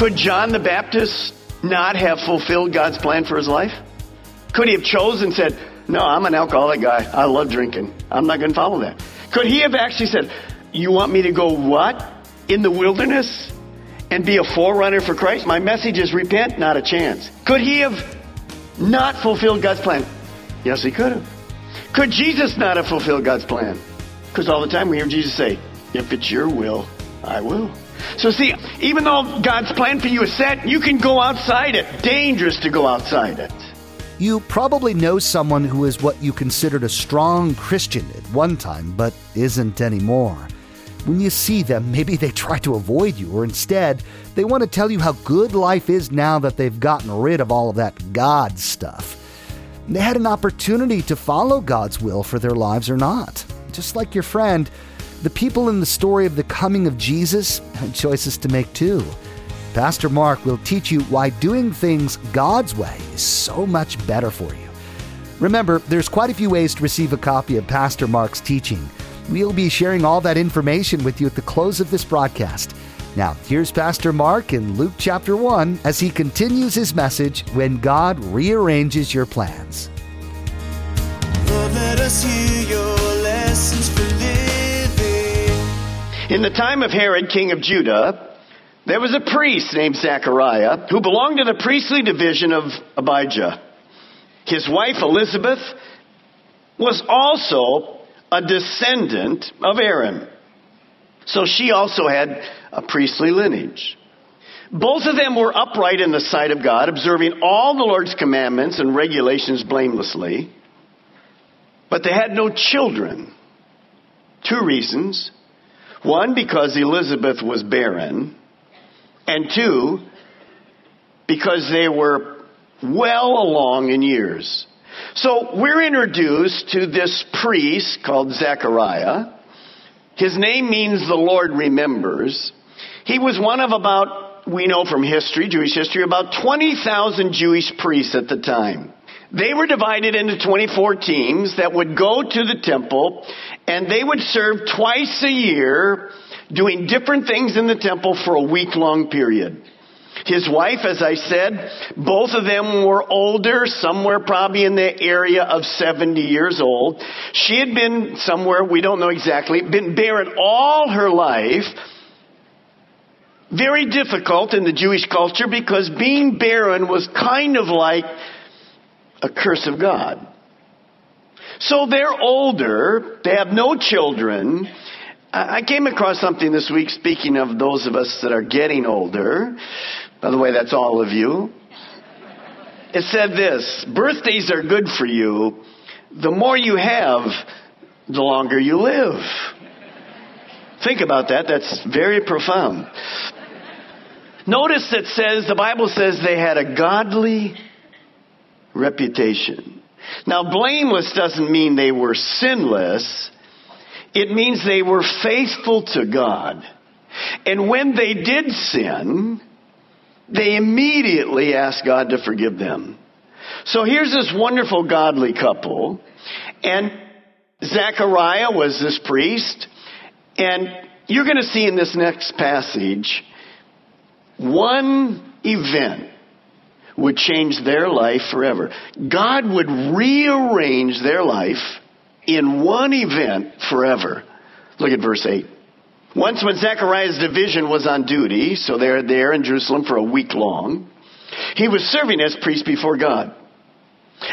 Could John the Baptist not have fulfilled God's plan for his life? Could he have chosen said, No, I'm an alcoholic guy. I love drinking. I'm not going to follow that. Could he have actually said, You want me to go what? In the wilderness? And be a forerunner for Christ? My message is repent? Not a chance. Could he have not fulfilled God's plan? Yes, he could have. Could Jesus not have fulfilled God's plan? Because all the time we hear Jesus say, If it's your will, I will. So see, even though God's plan for you is set, you can go outside it. Dangerous to go outside it. You probably know someone who is what you considered a strong Christian at one time, but isn't anymore. When you see them, maybe they try to avoid you, or instead, they want to tell you how good life is now that they've gotten rid of all of that God stuff. They had an opportunity to follow God's will for their lives or not. Just like your friend, the people in the story of the coming of Jesus had choices to make too. Pastor Mark will teach you why doing things God's way is so much better for you. Remember, there's quite a few ways to receive a copy of Pastor Mark's teaching. We'll be sharing all that information with you at the close of this broadcast. Now, here's Pastor Mark in Luke chapter 1 as he continues his message When God Rearranges Your Plans. Lord, In the time of Herod, king of Judah, there was a priest named Zechariah who belonged to the priestly division of Abijah. His wife Elizabeth was also a descendant of Aaron. So she also had a priestly lineage. Both of them were upright in the sight of God, observing all the Lord's commandments and regulations blamelessly. But they had no children. Two reasons. One, because Elizabeth was barren. And two, because they were well along in years. So we're introduced to this priest called Zechariah. His name means the Lord remembers. He was one of about, we know from history, Jewish history, about 20,000 Jewish priests at the time. They were divided into 24 teams that would go to the temple and they would serve twice a year doing different things in the temple for a week long period. His wife, as I said, both of them were older, somewhere probably in the area of 70 years old. She had been somewhere, we don't know exactly, been barren all her life. Very difficult in the Jewish culture because being barren was kind of like a curse of God. So they're older, they have no children. I came across something this week, speaking of those of us that are getting older. By the way, that's all of you. It said this birthdays are good for you. The more you have, the longer you live. Think about that. That's very profound. Notice it says, the Bible says they had a godly reputation. Now, blameless doesn't mean they were sinless. It means they were faithful to God. And when they did sin, they immediately asked God to forgive them. So here's this wonderful godly couple, and Zechariah was this priest, and you're going to see in this next passage one event would change their life forever. God would rearrange their life in one event forever. Look at verse 8. Once when Zechariah's division was on duty, so they're there in Jerusalem for a week long, he was serving as priest before God.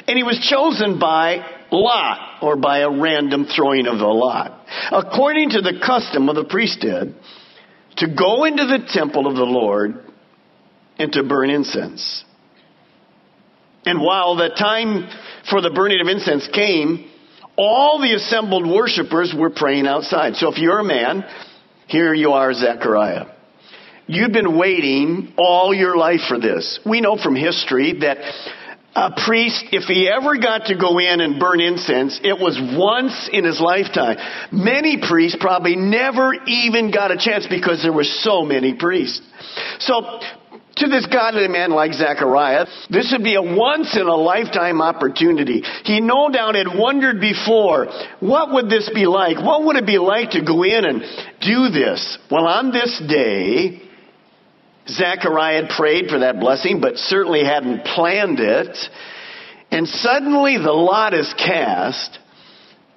And he was chosen by lot, or by a random throwing of the lot, according to the custom of the priesthood, to go into the temple of the Lord and to burn incense. And while the time for the burning of incense came, all the assembled worshipers were praying outside. So if you're a man, here you are, Zechariah. You've been waiting all your life for this. We know from history that a priest, if he ever got to go in and burn incense, it was once in his lifetime. Many priests probably never even got a chance because there were so many priests. So to this godly man like Zechariah, this would be a once in a lifetime opportunity. He no doubt had wondered before, what would this be like? What would it be like to go in and do this? Well, on this day, Zechariah had prayed for that blessing, but certainly hadn't planned it. And suddenly the lot is cast,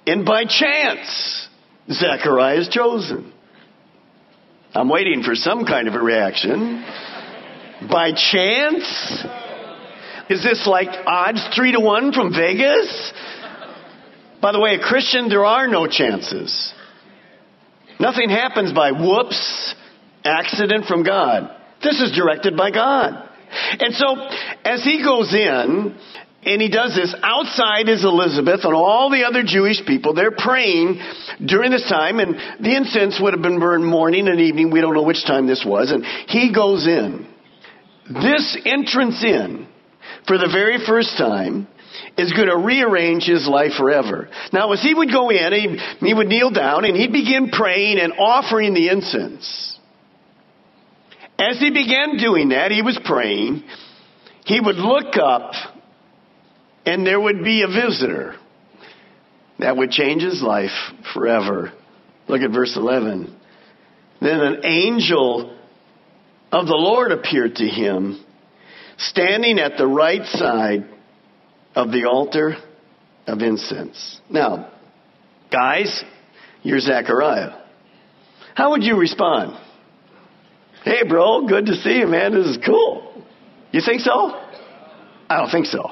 and by chance, Zechariah is chosen. I'm waiting for some kind of a reaction. By chance? Is this like odds three to one from Vegas? By the way, a Christian, there are no chances. Nothing happens by whoops, accident from God. This is directed by God. And so, as he goes in, and he does this, outside is Elizabeth and all the other Jewish people. They're praying during this time, and the incense would have been burned morning and evening. We don't know which time this was. And he goes in. This entrance in, for the very first time, is going to rearrange his life forever. Now, as he would go in, he, he would kneel down and he'd begin praying and offering the incense. As he began doing that, he was praying. He would look up and there would be a visitor that would change his life forever. Look at verse 11. Then an angel of the Lord appeared to him, standing at the right side of the altar of incense. Now, guys, you're Zechariah. How would you respond? Hey, bro, good to see you, man. This is cool. You think so? I don't think so.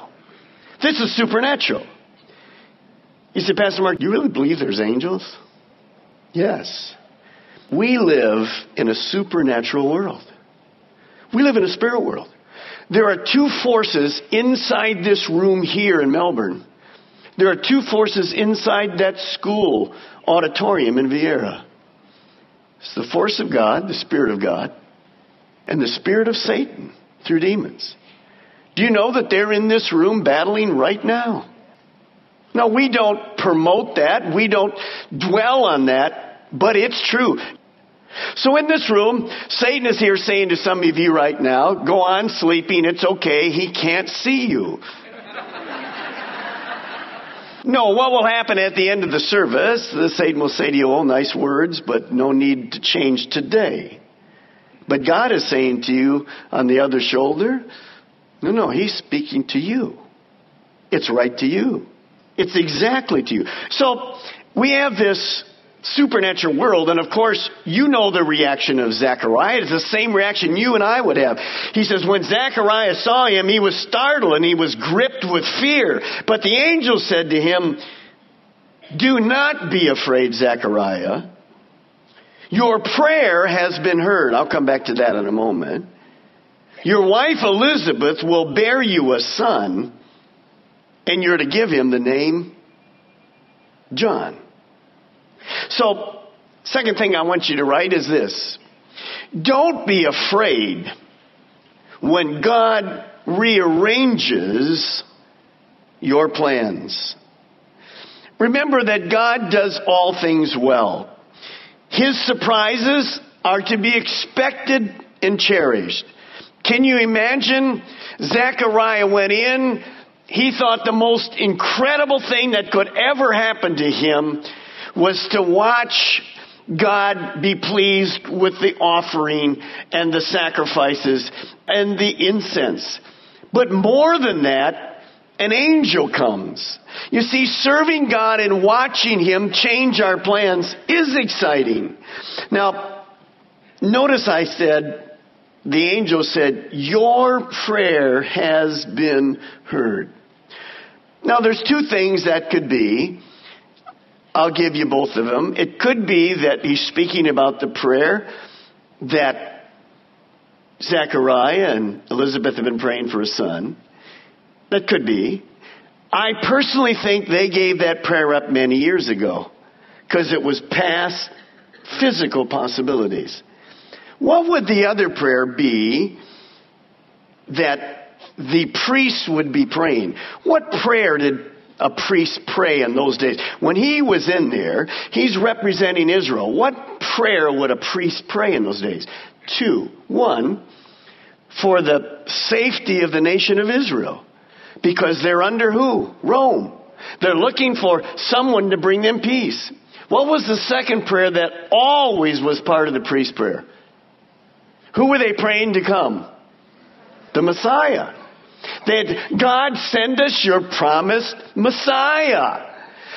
This is supernatural. You say, Pastor Mark, you really believe there's angels? Yes. We live in a supernatural world. We live in a spirit world. There are two forces inside this room here in Melbourne. There are two forces inside that school auditorium in Viera. It's the force of God, the Spirit of God, and the Spirit of Satan through demons. Do you know that they're in this room battling right now? No, we don't promote that. We don't dwell on that, but it's true. So in this room, Satan is here saying to some of you right now, go on sleeping, it's okay, he can't see you. no, what will happen at the end of the service? The Satan will say to you, oh, nice words, but no need to change today. But God is saying to you on the other shoulder, no, no, he's speaking to you. It's right to you. It's exactly to you. So we have this supernatural world. And of course, you know the reaction of Zechariah. It's the same reaction you and I would have. He says, when Zechariah saw him, he was startled and he was gripped with fear. But the angel said to him, do not be afraid, Zechariah. Your prayer has been heard. I'll come back to that in a moment. Your wife Elizabeth will bear you a son, and you're to give him the name John. So, second thing I want you to write is this. Don't be afraid when God rearranges your plans. Remember that God does all things well. His surprises are to be expected and cherished. Can you imagine? Zechariah went in. He thought the most incredible thing that could ever happen to him was to watch God be pleased with the offering and the sacrifices and the incense. But more than that, an angel comes. You see, serving God and watching Him change our plans is exciting. Now, notice I said, the angel said, Your prayer has been heard. Now, there's two things that could be. I'll give you both of them. It could be that he's speaking about the prayer that Zechariah and Elizabeth have been praying for a son. That could be. I personally think they gave that prayer up many years ago because it was past physical possibilities. What would the other prayer be that the priest would be praying? What prayer did a priest pray in those days? When he was in there, he's representing Israel. What prayer would a priest pray in those days? Two. One, for the safety of the nation of Israel. Because they're under who? Rome. They're looking for someone to bring them peace. What was the second prayer that always was part of the priest prayer? Who were they praying to come? The Messiah. That God send us your promised Messiah.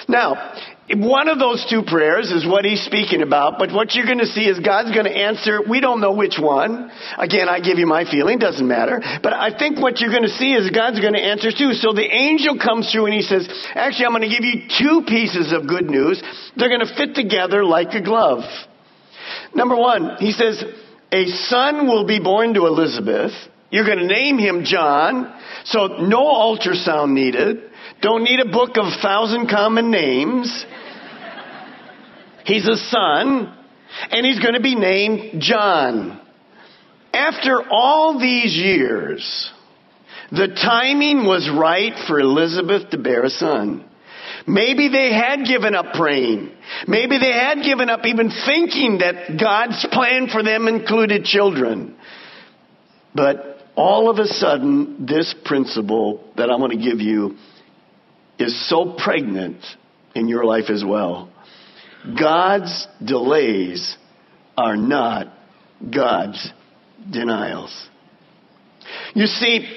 Now, one of those two prayers is what he's speaking about, but what you're going to see is God's going to answer. We don't know which one. Again, I give you my feeling, doesn't matter. But I think what you're going to see is God's going to answer too. So the angel comes through and he says, actually, I'm going to give you two pieces of good news. They're going to fit together like a glove. Number one, he says, a son will be born to Elizabeth. You're going to name him John. So no ultrasound needed. Don't need a book of thousand common names. He's a son, and he's going to be named John. After all these years, the timing was right for Elizabeth to bear a son. Maybe they had given up praying. Maybe they had given up even thinking that God's plan for them included children. But all of a sudden, this principle that I'm going to give you is so pregnant in your life as well. God's delays are not God's denials. You see,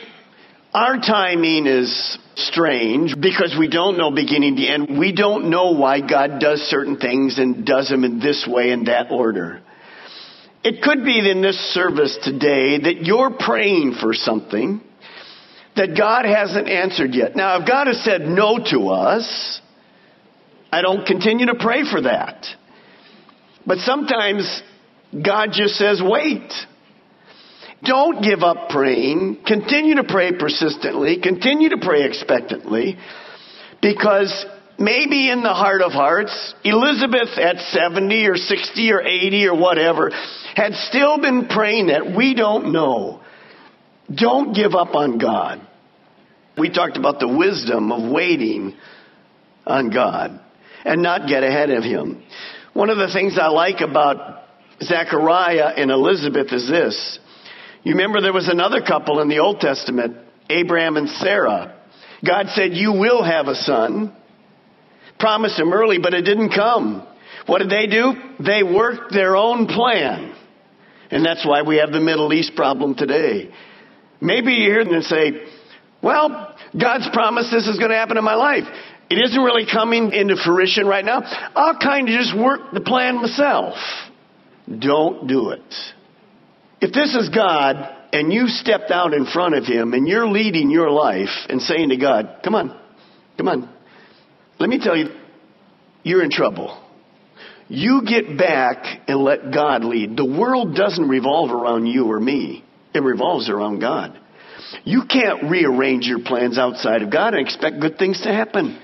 our timing is strange because we don't know beginning to end. We don't know why God does certain things and does them in this way and that order. It could be in this service today that you're praying for something that God hasn't answered yet. Now, if God has said no to us, I don't continue to pray for that. But sometimes God just says, wait. Don't give up praying. Continue to pray persistently. Continue to pray expectantly. Because maybe in the heart of hearts, Elizabeth at 70 or 60 or 80 or whatever had still been praying that we don't know. Don't give up on God. We talked about the wisdom of waiting on God and not get ahead of Him. One of the things I like about Zechariah and Elizabeth is this. You remember there was another couple in the Old Testament, Abraham and Sarah. God said, You will have a son. Promised him early, but it didn't come. What did they do? They worked their own plan. And that's why we have the Middle East problem today. Maybe you hear them say, well, God's promised this is going to happen in my life. It isn't really coming into fruition right now. I'll kind of just work the plan myself. Don't do it. If this is God and you stepped out in front of Him and you're leading your life and saying to God, come on, come on, let me tell you, you're in trouble. You get back and let God lead. The world doesn't revolve around you or me. It revolves around God. You can't rearrange your plans outside of God and expect good things to happen.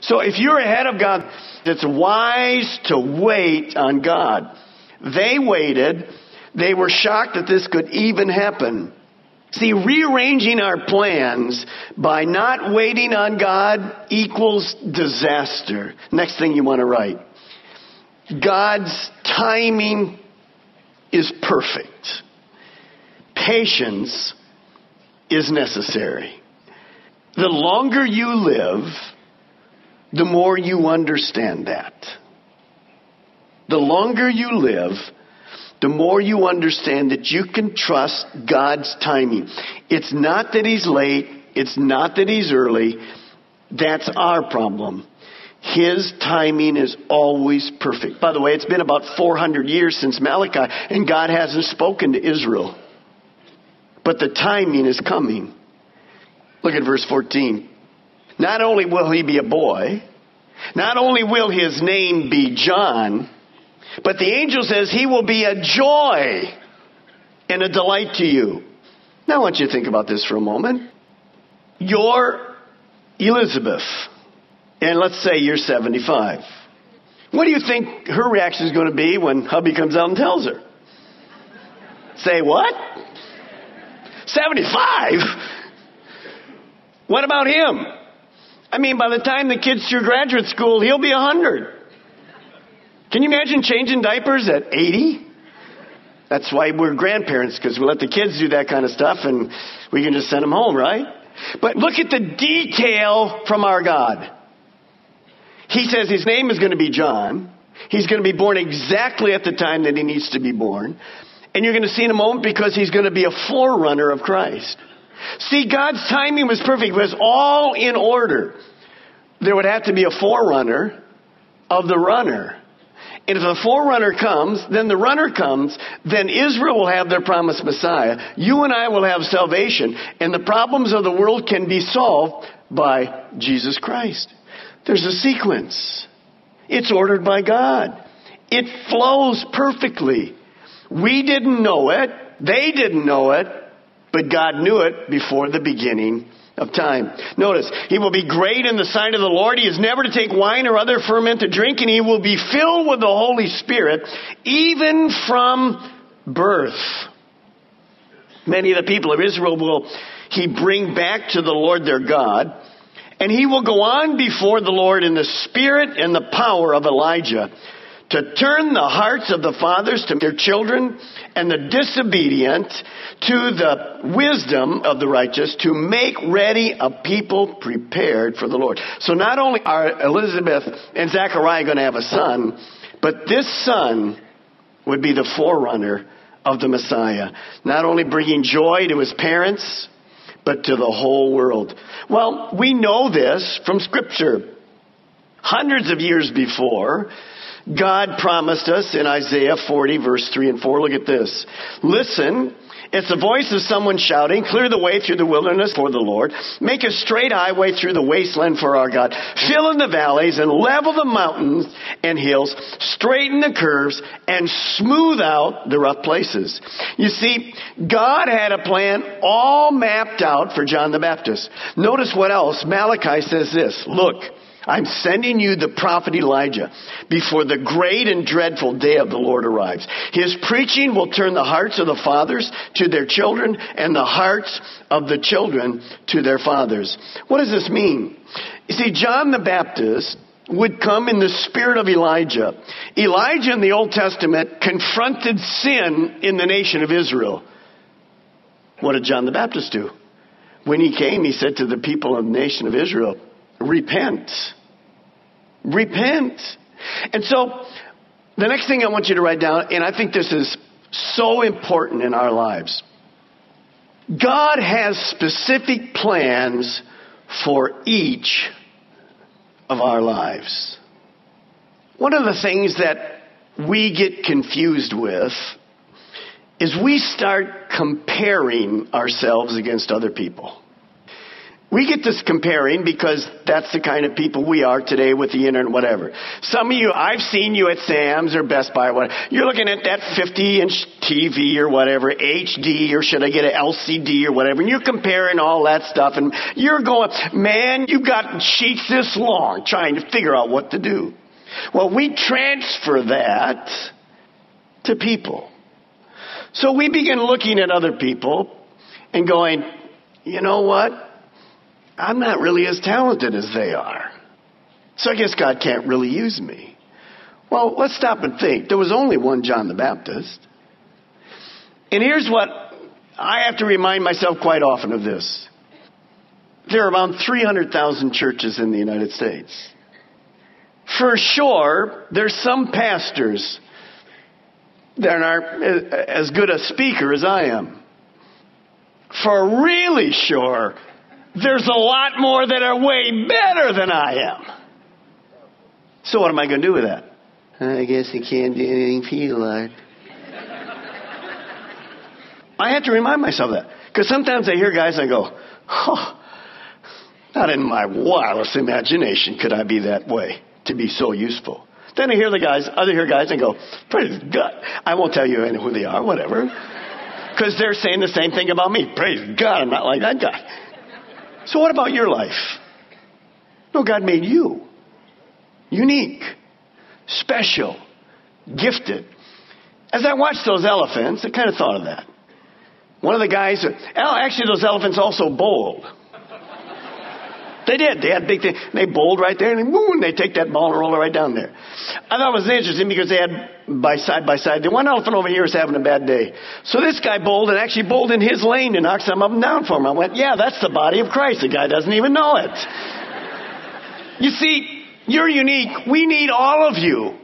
So if you're ahead of God, it's wise to wait on God. They waited. They were shocked that this could even happen. See, rearranging our plans by not waiting on God equals disaster. Next thing you want to write. God's timing is perfect. Patience is necessary. The longer you live, the more you understand that. The longer you live, the more you understand that you can trust God's timing. It's not that He's late. It's not that He's early. That's our problem. His timing is always perfect. By the way, it's been about 400 years since Malachi, and God hasn't spoken to Israel. But the timing is coming. Look at verse 14. Not only will he be a boy, not only will his name be John, but the angel says he will be a joy and a delight to you. Now I want you to think about this for a moment. You're Elizabeth, and let's say you're 75. What do you think her reaction is going to be when hubby comes out and tells her? Say what? 75? What about him? I mean, by the time the kid's through graduate school, he'll be 100. Can you imagine changing diapers at 80? That's why we're grandparents, because we let the kids do that kind of stuff and we can just send them home, right? But look at the detail from our God. He says his name is going to be John. He's going to be born exactly at the time that he needs to be born. And you're going to see in a moment because he's going to be a forerunner of Christ. See, God's timing was perfect. It was all in order. There would have to be a forerunner of the runner. And if the forerunner comes, then the runner comes, then Israel will have their promised Messiah. You and I will have salvation. And the problems of the world can be solved by Jesus Christ. There's a sequence. It's ordered by God. It flows perfectly. We didn't know it. They didn't know it. But God knew it before the beginning of time. Notice, he will be great in the sight of the Lord. He is never to take wine or other fermented drink, and he will be filled with the Holy Spirit, even from birth. Many of the people of Israel will he bring back to the Lord their God, and he will go on before the Lord in the spirit and the power of Elijah to turn the hearts of the fathers to their children and the disobedient to the wisdom of the righteous to make ready a people prepared for the Lord. So not only are Elizabeth and Zechariah going to have a son, but this son would be the forerunner of the Messiah. Not only bringing joy to his parents, but to the whole world. Well, we know this from scripture. Hundreds of years before, God promised us in Isaiah 40 verse 3 and 4. Look at this. Listen, it's the voice of someone shouting, clear the way through the wilderness for the Lord. Make a straight highway through the wasteland for our God. Fill in the valleys and level the mountains and hills. Straighten the curves and smooth out the rough places. You see, God had a plan all mapped out for John the Baptist. Notice what else. Malachi says this. Look, I'm sending you the prophet Elijah before the great and dreadful day of the Lord arrives. His preaching will turn the hearts of the fathers to their children and the hearts of the children to their fathers. What does this mean? You see, John the Baptist would come in the spirit of Elijah. Elijah in the Old Testament confronted sin in the nation of Israel. What did John the Baptist do? When he came, he said to the people of the nation of Israel, repent. Repent. And so, the next thing I want you to write down, and I think this is so important in our lives God has specific plans for each of our lives. One of the things that we get confused with is we start comparing ourselves against other people. We get this comparing because that's the kind of people we are today with the internet, whatever. Some of you, I've seen you at Sam's or Best Buy, whatever. You're looking at that 50 inch TV or whatever, HD or should I get an LCD or whatever, and you're comparing all that stuff and you're going, man, you've got sheets this long trying to figure out what to do. Well, we transfer that to people. So we begin looking at other people and going, you know what? I'm not really as talented as they are. So I guess God can't really use me. Well, let's stop and think. There was only one John the Baptist. And here's what I have to remind myself quite often of this. There are around 300,000 churches in the United States. For sure, there's some pastors that aren't as good a speaker as I am. For really sure, there's a lot more that are way better than I am. So what am I going to do with that? I guess I can't do anything for you, Lord. I have to remind myself that. Because sometimes I hear guys and I go, oh, not in my wildest imagination could I be that way to be so useful. Then I hear the guys, other hear guys and go, praise God. I won't tell you who they are, whatever. because they're saying the same thing about me. Praise God, I'm not like that guy. So, what about your life? No, God made you unique, special, gifted. As I watched those elephants, I kind of thought of that. One of the guys, actually, those elephants also bowled. They did. They had big thing. They bowled right there, and boom, they take that ball and roll it right down there. I thought it was interesting because they had by side by side. The one elephant over here is having a bad day. So this guy bowled and actually bowled in his lane and knocked some up and down for him. I went, yeah, that's the body of Christ. The guy doesn't even know it. You see, you're unique. We need all of you.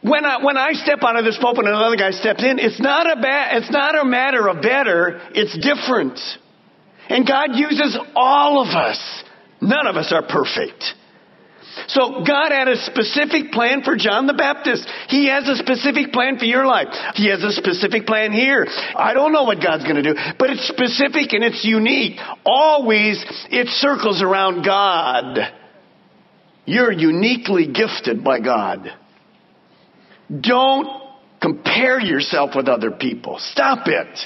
When I, when I step out of this pulpit and another guy steps in, it's not a ba- it's not a matter of better, it's different. And God uses all of us. None of us are perfect. So God had a specific plan for John the Baptist. He has a specific plan for your life. He has a specific plan here. I don't know what God's going to do, but it's specific and it's unique. Always it circles around God. You're uniquely gifted by God. Don't compare yourself with other people. Stop it.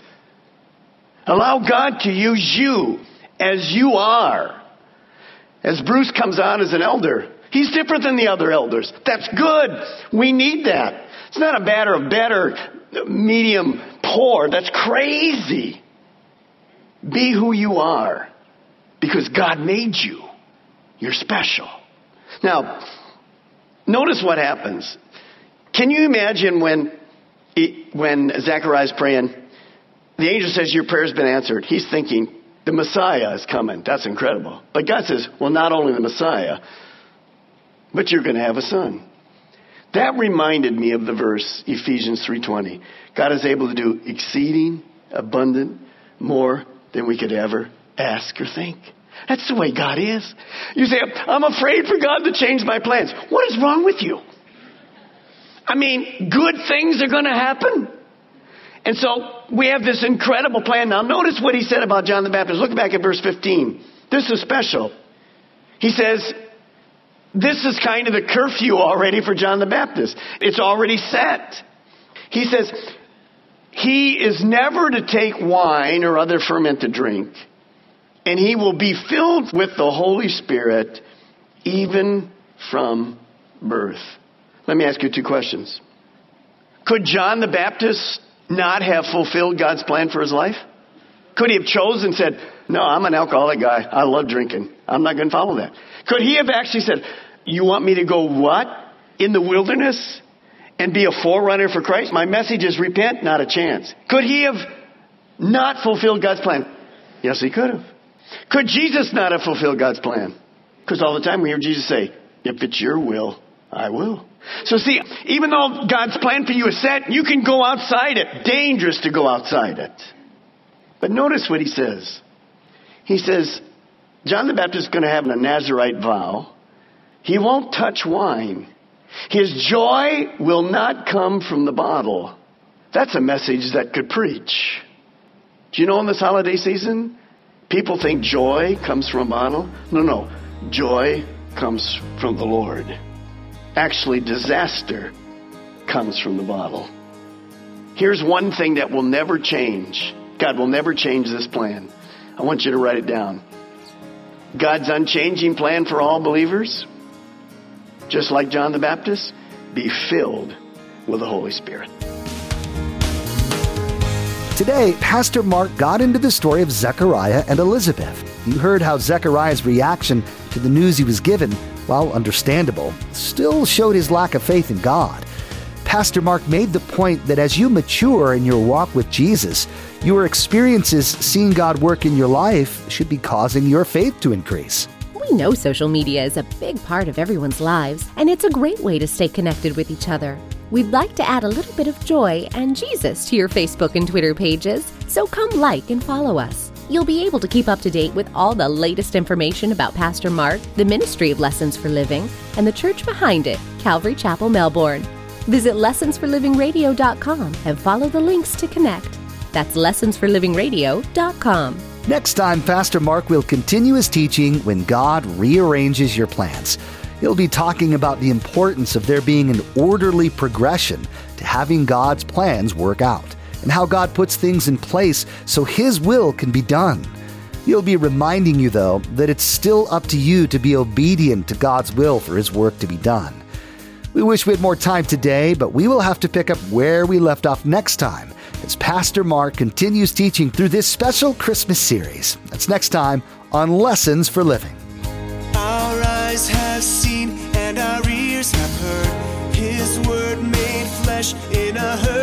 Allow God to use you as you are. As Bruce comes on as an elder, he's different than the other elders. That's good. We need that. It's not a matter of better, medium, poor. That's crazy. Be who you are because God made you. You're special. Now, notice what happens. Can you imagine when, when Zechariah's praying, the angel says, Your prayer's been answered. He's thinking, The Messiah is coming. That's incredible. But God says, Well, not only the Messiah, but you're going to have a son. That reminded me of the verse Ephesians 3:20. God is able to do exceeding abundant more than we could ever ask or think. That's the way God is. You say, I'm afraid for God to change my plans. What is wrong with you? I mean, good things are going to happen. And so we have this incredible plan. Now, notice what he said about John the Baptist. Look back at verse 15. This is special. He says, This is kind of the curfew already for John the Baptist. It's already set. He says, He is never to take wine or other fermented drink, and he will be filled with the Holy Spirit even from birth. Let me ask you two questions. Could John the Baptist not have fulfilled God's plan for his life? Could he have chosen and said, No, I'm an alcoholic guy. I love drinking. I'm not going to follow that. Could he have actually said, You want me to go what? In the wilderness? And be a forerunner for Christ? My message is repent? Not a chance. Could he have not fulfilled God's plan? Yes, he could have. Could Jesus not have fulfilled God's plan? Because all the time we hear Jesus say, If it's your will, I will. So see, even though God's plan for you is set, you can go outside it. Dangerous to go outside it. But notice what he says. He says, John the Baptist is going to have a Nazarite vow. He won't touch wine. His joy will not come from the bottle. That's a message that could preach. Do you know in this holiday season, people think joy comes from a bottle? No, no. Joy comes from the Lord. Actually, disaster comes from the bottle. Here's one thing that will never change. God will never change this plan. I want you to write it down. God's unchanging plan for all believers, just like John the Baptist, be filled with the Holy Spirit. Today, Pastor Mark got into the story of Zechariah and Elizabeth. You heard how Zechariah's reaction to the news he was given while understandable, still showed his lack of faith in God. Pastor Mark made the point that as you mature in your walk with Jesus, your experiences seeing God work in your life should be causing your faith to increase. We know social media is a big part of everyone's lives, and it's a great way to stay connected with each other. We'd like to add a little bit of joy and Jesus to your Facebook and Twitter pages, so come like and follow us. You'll be able to keep up to date with all the latest information about Pastor Mark, the ministry of Lessons for Living, and the church behind it, Calvary Chapel, Melbourne. Visit lessonsforlivingradio.com and follow the links to connect. That's lessonsforlivingradio.com. Next time, Pastor Mark will continue his teaching when God rearranges your plans. He'll be talking about the importance of there being an orderly progression to having God's plans work out. And how God puts things in place so His will can be done. He'll be reminding you, though, that it's still up to you to be obedient to God's will for His work to be done. We wish we had more time today, but we will have to pick up where we left off next time as Pastor Mark continues teaching through this special Christmas series. That's next time on Lessons for Living. Our eyes have seen and our ears have heard His word made flesh in a.